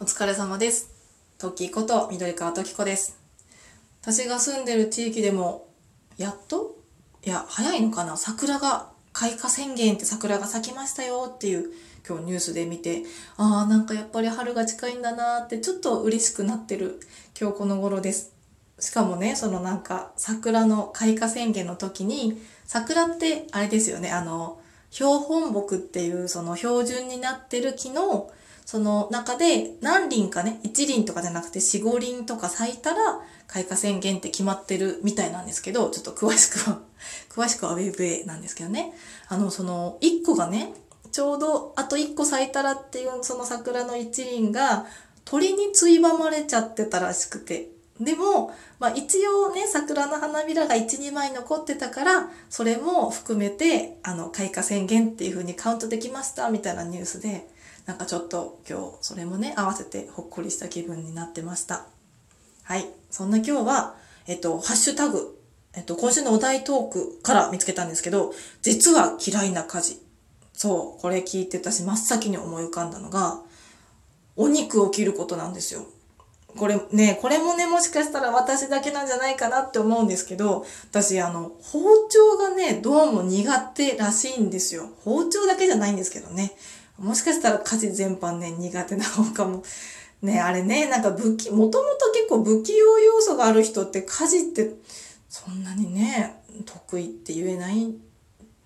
お疲れ様です。トキこと緑川トキコです。私が住んでる地域でも、やっといや、早いのかな桜が、開花宣言って桜が咲きましたよっていう今日ニュースで見て、ああ、なんかやっぱり春が近いんだなってちょっと嬉しくなってる今日この頃です。しかもね、そのなんか桜の開花宣言の時に、桜ってあれですよね、あの、標本木っていうその標準になってる木のその中で何輪かね、1輪とかじゃなくて4、5輪とか咲いたら開花宣言って決まってるみたいなんですけど、ちょっと詳しくは、詳しくはウェブへなんですけどね。あの、その1個がね、ちょうどあと1個咲いたらっていうその桜の一輪が鳥についばまれちゃってたらしくて。でも、まあ一応ね、桜の花びらが1、2枚残ってたから、それも含めて、あの、開花宣言っていう風にカウントできましたみたいなニュースで、なんかちょっと今日それもね、合わせてほっこりした気分になってました。はい。そんな今日は、えっと、ハッシュタグ、えっと、今週のお題トークから見つけたんですけど、実は嫌いな家事。そう、これ聞いてたし、真っ先に思い浮かんだのが、お肉を切ることなんですよ。これね、これもね、もしかしたら私だけなんじゃないかなって思うんですけど、私、あの、包丁がね、どうも苦手らしいんですよ。包丁だけじゃないんですけどね。もしかしたら家事全般ね、苦手な方かも。ね、あれね、なんか武器、もともと結構不器用要素がある人って家事ってそんなにね、得意って言えないん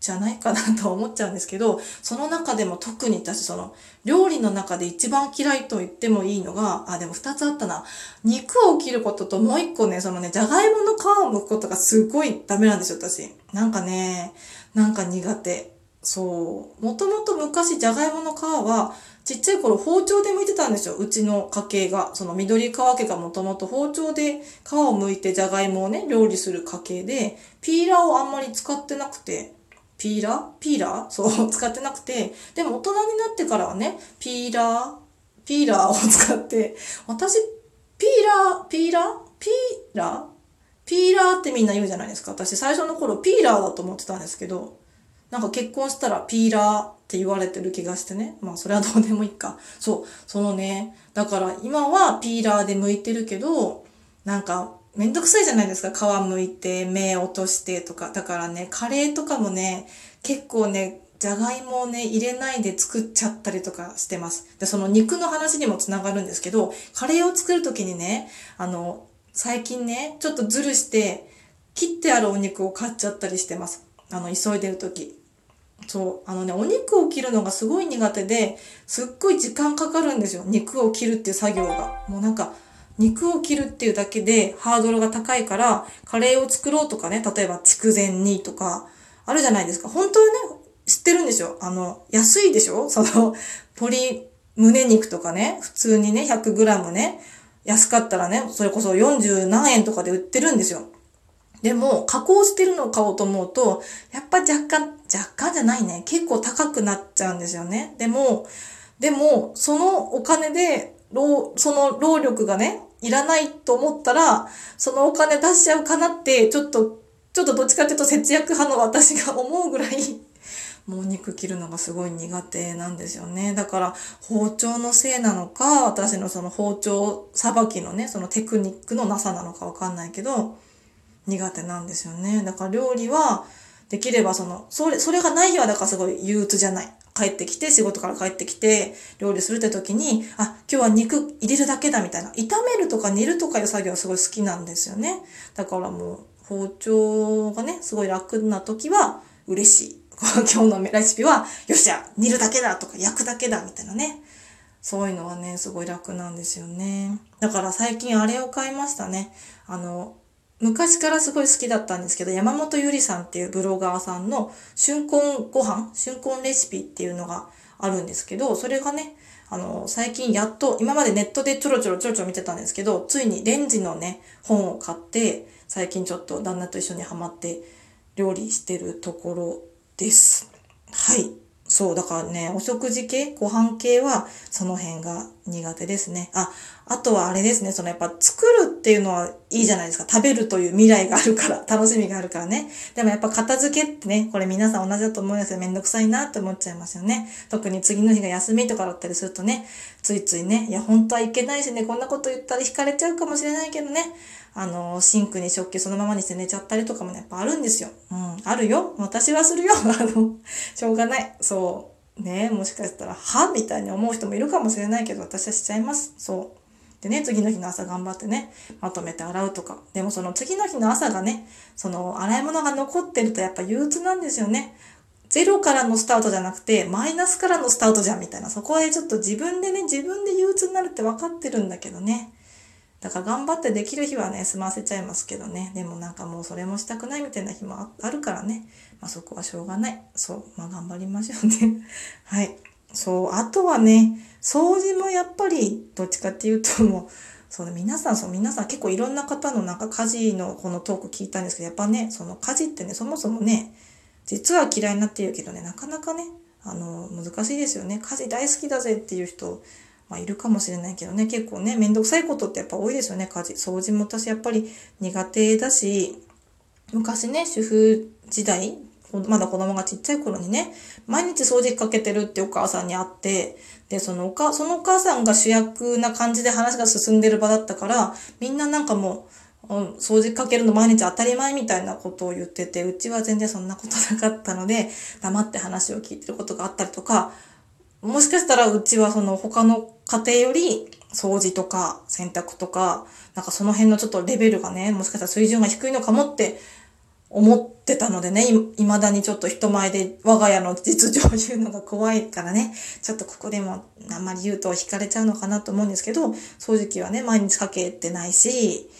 じゃないかなと思っちゃうんですけど、その中でも特に私その料理の中で一番嫌いと言ってもいいのが、あ、でも二つあったな。肉を切ることともう一個ね、そのね、じゃがいもの皮を剥くことがすごいダメなんですよ、私。なんかね、なんか苦手。そう。もともと昔じゃがいもの皮は、ちっちゃい頃包丁で剥いてたんですよ。うちの家系が。その緑川家がもともと包丁で皮を剥いてじゃがいもをね、料理する家系で、ピーラーをあんまり使ってなくて、ピーラー？ピーラー？そう、使ってなくて、でも大人になってからはね、ピーラー？ピーラーを使って、私、ピーラー？ピーラー？ピーラー？ピーラーってみんな言うじゃないですか。私最初の頃ピーラーだと思ってたんですけど、なんか結婚したらピーラーって言われてる気がしてね。まあそれはどうでもいいか。そう、そのね、だから今はピーラーで剥いてるけど、なんかめんどくさいじゃないですか。皮剥いて、目落としてとか。だからね、カレーとかもね、結構ね、じゃがいもをね、入れないで作っちゃったりとかしてます。で、その肉の話にもつながるんですけど、カレーを作るときにね、あの、最近ね、ちょっとズルして、切ってあるお肉を買っちゃったりしてます。あの、急いでるとき。そう。あのね、お肉を切るのがすごい苦手で、すっごい時間かかるんですよ。肉を切るっていう作業が。もうなんか、肉を切るっていうだけでハードルが高いから、カレーを作ろうとかね、例えば筑前煮とか、あるじゃないですか。本当はね、知ってるんですよ。あの、安いでしょ？その、鶏胸肉とかね、普通にね、100g ね、安かったらね、それこそ40何円とかで売ってるんですよ。でも、加工してるのを買おうと思うと、やっぱ若干、若干じゃないね。結構高くなっちゃうんですよね。でも、でも、そのお金で、労、その労力がね、いらないと思ったら、そのお金出しちゃうかなって、ちょっと、ちょっとどっちかっていうと節約派の私が思うぐらい、もう肉切るのがすごい苦手なんですよね。だから包丁のせいなのか、私のその包丁さばきのね、そのテクニックのなさなのかわかんないけど、苦手なんですよね。だから料理は、できればその、それ、それがない日はだからすごい憂鬱じゃない。帰ってきて、仕事から帰ってきて、料理するって時に、あ、今日は肉入れるだけだみたいな。炒めるとか煮るとかいう作業はすごい好きなんですよね。だからもう、包丁がね、すごい楽な時は嬉しい。今日のレシピは、よっしゃ、煮るだけだとか焼くだけだみたいなね。そういうのはね、すごい楽なんですよね。だから最近あれを買いましたね。あの、昔からすごい好きだったんですけど、山本ゆりさんっていうブロガーさんの春婚ご飯、春婚レシピっていうのがあるんですけど、それがね、あの、最近やっと、今までネットでちょろちょろちょろちょろ見てたんですけど、ついにレンジのね、本を買って、最近ちょっと旦那と一緒にハマって料理してるところです。はい。そう、だからね、お食事系、ご飯系は、その辺が苦手ですね。あ、あとはあれですね、そのやっぱ作るっていうのはいいじゃないですか。食べるという未来があるから、楽しみがあるからね。でもやっぱ片付けってね、これ皆さん同じだと思うんですけど、めんどくさいなって思っちゃいますよね。特に次の日が休みとかだったりするとね、ついついね、いや、本当はいけないしね、こんなこと言ったら惹かれちゃうかもしれないけどね、あの、シンクに食器そのままにして寝ちゃったりとかもね、やっぱあるんですよ。うん、あるよ。私はするよ。あの、しょうがない。そう。ねもしかしたら、はみたいに思う人もいるかもしれないけど、私はしちゃいます。そう。でね、次の日の朝頑張ってね、まとめて洗うとか。でもその次の日の朝がね、その洗い物が残ってるとやっぱ憂鬱なんですよね。ゼロからのスタートじゃなくて、マイナスからのスタートじゃんみたいな。そこへちょっと自分でね、自分で憂鬱になるって分かってるんだけどね。だから頑張ってできる日はね、済ませちゃいますけどね。でもなんかもうそれもしたくないみたいな日もあるからね。まあそこはしょうがない。そう。まあ頑張りましょうね。はい。そう。あとはね、掃除もやっぱり、どっちかっていうともう、そう、皆さん、そう、皆さん結構いろんな方のなんか家事のこのトーク聞いたんですけど、やっぱね、その家事ってね、そもそもね、実は嫌いになっているけどね、なかなかね、あの、難しいですよね。家事大好きだぜっていう人、まあ、いるかもしれないけどね、結構ね、めんどくさいことってやっぱ多いですよね、家事。掃除も私やっぱり苦手だし、昔ね、主婦時代、まだ子供がちっちゃい頃にね、毎日掃除かけてるってお母さんに会って、で、そのおか、そのお母さんが主役な感じで話が進んでる場だったから、みんななんかもう、掃除かけるの毎日当たり前みたいなことを言ってて、うちは全然そんなことなかったので、黙って話を聞いてることがあったりとか、もしかしたらうちはその他の家庭より掃除とか洗濯とか、なんかその辺のちょっとレベルがね、もしかしたら水準が低いのかもって思ってたのでね、い未だにちょっと人前で我が家の実情を言うのが怖いからね、ちょっとここでもあんまり言うと惹かれちゃうのかなと思うんですけど、掃除機はね、毎日かけてないし、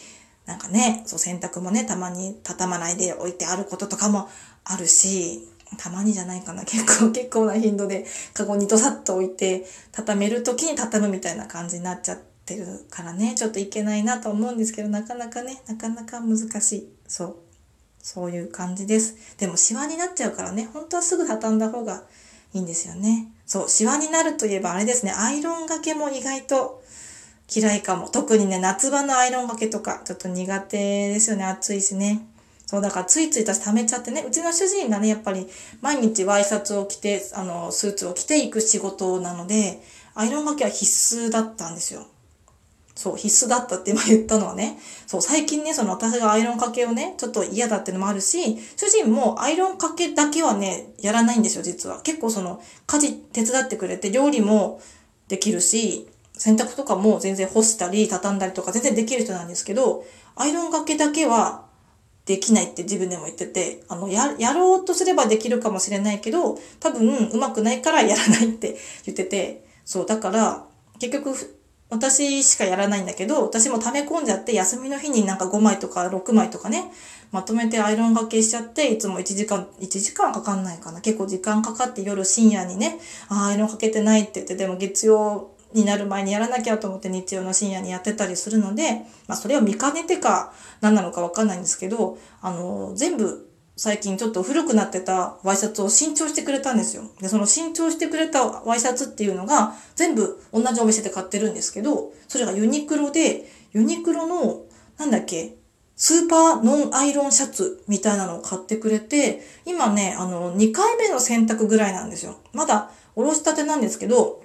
なんかね、そう洗濯もね、たまに畳まないで置いてあることとかもあるし、たまにじゃないかな。結構、結構な頻度で、カゴにドサッと置いて、畳める時に畳むみたいな感じになっちゃってるからね、ちょっといけないなと思うんですけど、なかなかね、なかなか難しい。そう。そういう感じです。でも、シワになっちゃうからね、本当はすぐ畳んだ方がいいんですよね。そう、シワになるといえばあれですね、アイロンがけも意外と嫌いかも。特にね、夏場のアイロンがけとか、ちょっと苦手ですよね、暑いしね。そう、だからついつい私溜めちゃってね、うちの主人がね、やっぱり毎日ワイシャツを着て、あの、スーツを着ていく仕事なので、アイロンがけは必須だったんですよ。そう、必須だったって今言ったのはね、そう、最近ね、その私がアイロンかけをね、ちょっと嫌だってのもあるし、主人もアイロンかけだけはね、やらないんですよ、実は。結構その、家事手伝ってくれて、料理もできるし、洗濯とかも全然干したり、畳んだりとか全然できる人なんですけど、アイロンがけだけはできないって自分でも言ってて、あの、や、やろうとすればできるかもしれないけど、多分上手くないからやらないって 言ってて、そう、だから、結局、私しかやらないんだけど、私も溜め込んじゃって、休みの日になんか5枚とか6枚とかね、まとめてアイロンがけしちゃって、いつも1時間、1時間かかんないかな。結構時間かかって夜深夜にね、あアイロンかけてないって言って、でも月曜になる前にやらなきゃと思って日曜の深夜にやってたりするので、まあそれを見かねてか何なのかわかんないんですけど、あの、全部最近ちょっと古くなってたワイシャツを新調してくれたんですよ。で、その新調してくれたワイシャツっていうのが全部同じお店で買ってるんですけど、それがユニクロで、ユニクロの、なんだっけ、スーパーノンアイロンシャツみたいなのを買ってくれて、今ね、あの、2回目の洗濯ぐらいなんですよ。まだおろしたてなんですけど、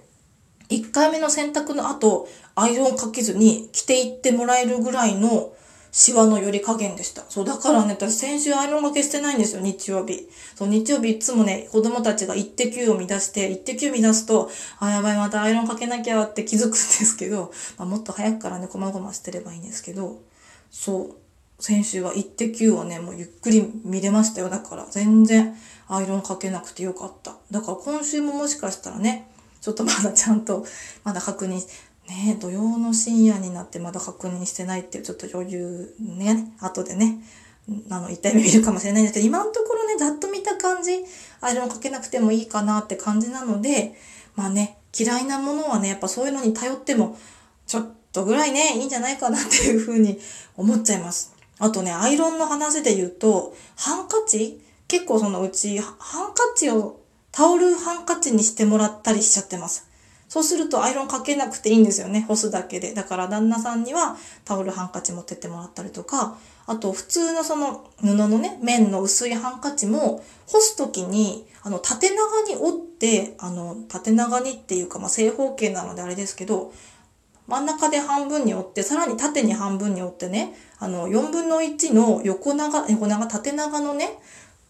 1回目の洗濯の後、アイロンかけずに着ていってもらえるぐらいのシワの寄り加減でした。そう、だからね、私先週アイロンがけしてないんですよ、日曜日。そう、日曜日いつもね、子供たちが一滴9を乱して、一滴9乱すと、あ、やばい、またアイロンかけなきゃって気づくんですけど、まあ、もっと早くからね、こまごましてればいいんですけど、そう、先週は一滴9をね、もうゆっくり見れましたよ。だから、全然アイロンかけなくてよかった。だから今週ももしかしたらね、ちょっとまだちゃんと、まだ確認、ね土曜の深夜になってまだ確認してないっていうちょっと余裕ね、後でね、あの、痛い目見るかもしれないんですけど、今のところね、ざっと見た感じ、アイロンかけなくてもいいかなって感じなので、まあね、嫌いなものはね、やっぱそういうのに頼っても、ちょっとぐらいね、いいんじゃないかなっていうふうに 思っちゃいます。あとね、アイロンの話で言うと、ハンカチ？結構そのうち、ハンカチをタオルハンカチにしてもらったりしちゃってます。そうするとアイロンかけなくていいんですよね。干すだけで。だから旦那さんにはタオルハンカチ持ってってもらったりとか、あと普通のその布のね、面の薄いハンカチも干すときに、あの縦長に折って、あの縦長にっていうか、まあ、正方形なのであれですけど、真ん中で半分に折って、さらに縦に半分に折ってね、あの4分の1の横長、横長、縦長のね、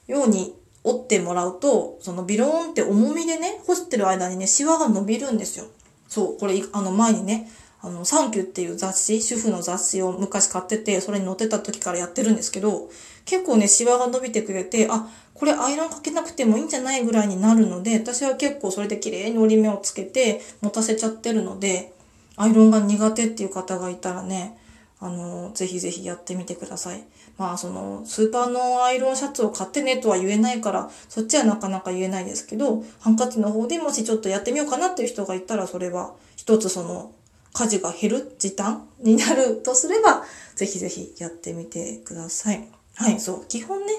ように折ってもらうと、そのビローンって重みでね、干してる間にね、シワが伸びるんですよ。そう、これ、あの前にね、あの、サンキューっていう雑誌、主婦の雑誌を昔買ってて、それに載ってた時からやってるんですけど、結構ね、シワが伸びてくれて、あ、これアイロンかけなくてもいいんじゃないぐらいになるので、私は結構それで綺麗に折り目をつけて持たせちゃってるので、アイロンが苦手っていう方がいたらね、あの、ぜひぜひやってみてください。まあ、その、スーパーのアイロンシャツを買ってねとは言えないから、そっちはなかなか言えないですけど、ハンカチの方でもしちょっとやってみようかなっていう人がいたら、それは一つその、家事が減る時短になるとすれば、ぜひぜひやってみてください。はい、そう。基本ね、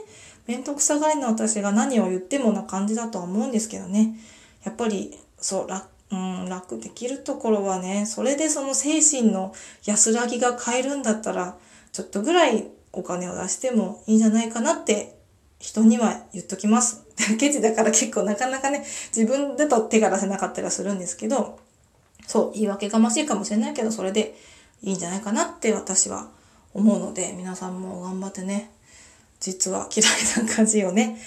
めんどくさがりの私が何を言ってもな感じだとは思うんですけどね。やっぱり、そう、楽、うん、楽できるところはね、それでその精神の安らぎが買えるんだったら、ちょっとぐらいお金を出してもいいんじゃないかなって人には言っときます。ケチだから結構なかなかね、自分でと手が出せなかったりはするんですけど、そう、言い訳がましいかもしれないけど、それでいいんじゃないかなって私は思うので、皆さんも頑張ってね、実は嫌いな家事をね、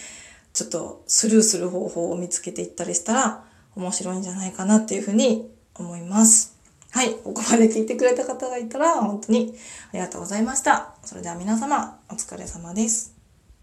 ちょっとスルーする方法を見つけていったりしたら面白いんじゃないかなっていうふうに思います。はい。ここまで聞いてくれた方がいたら、本当にありがとうございました。それでは皆様、お疲れ様です。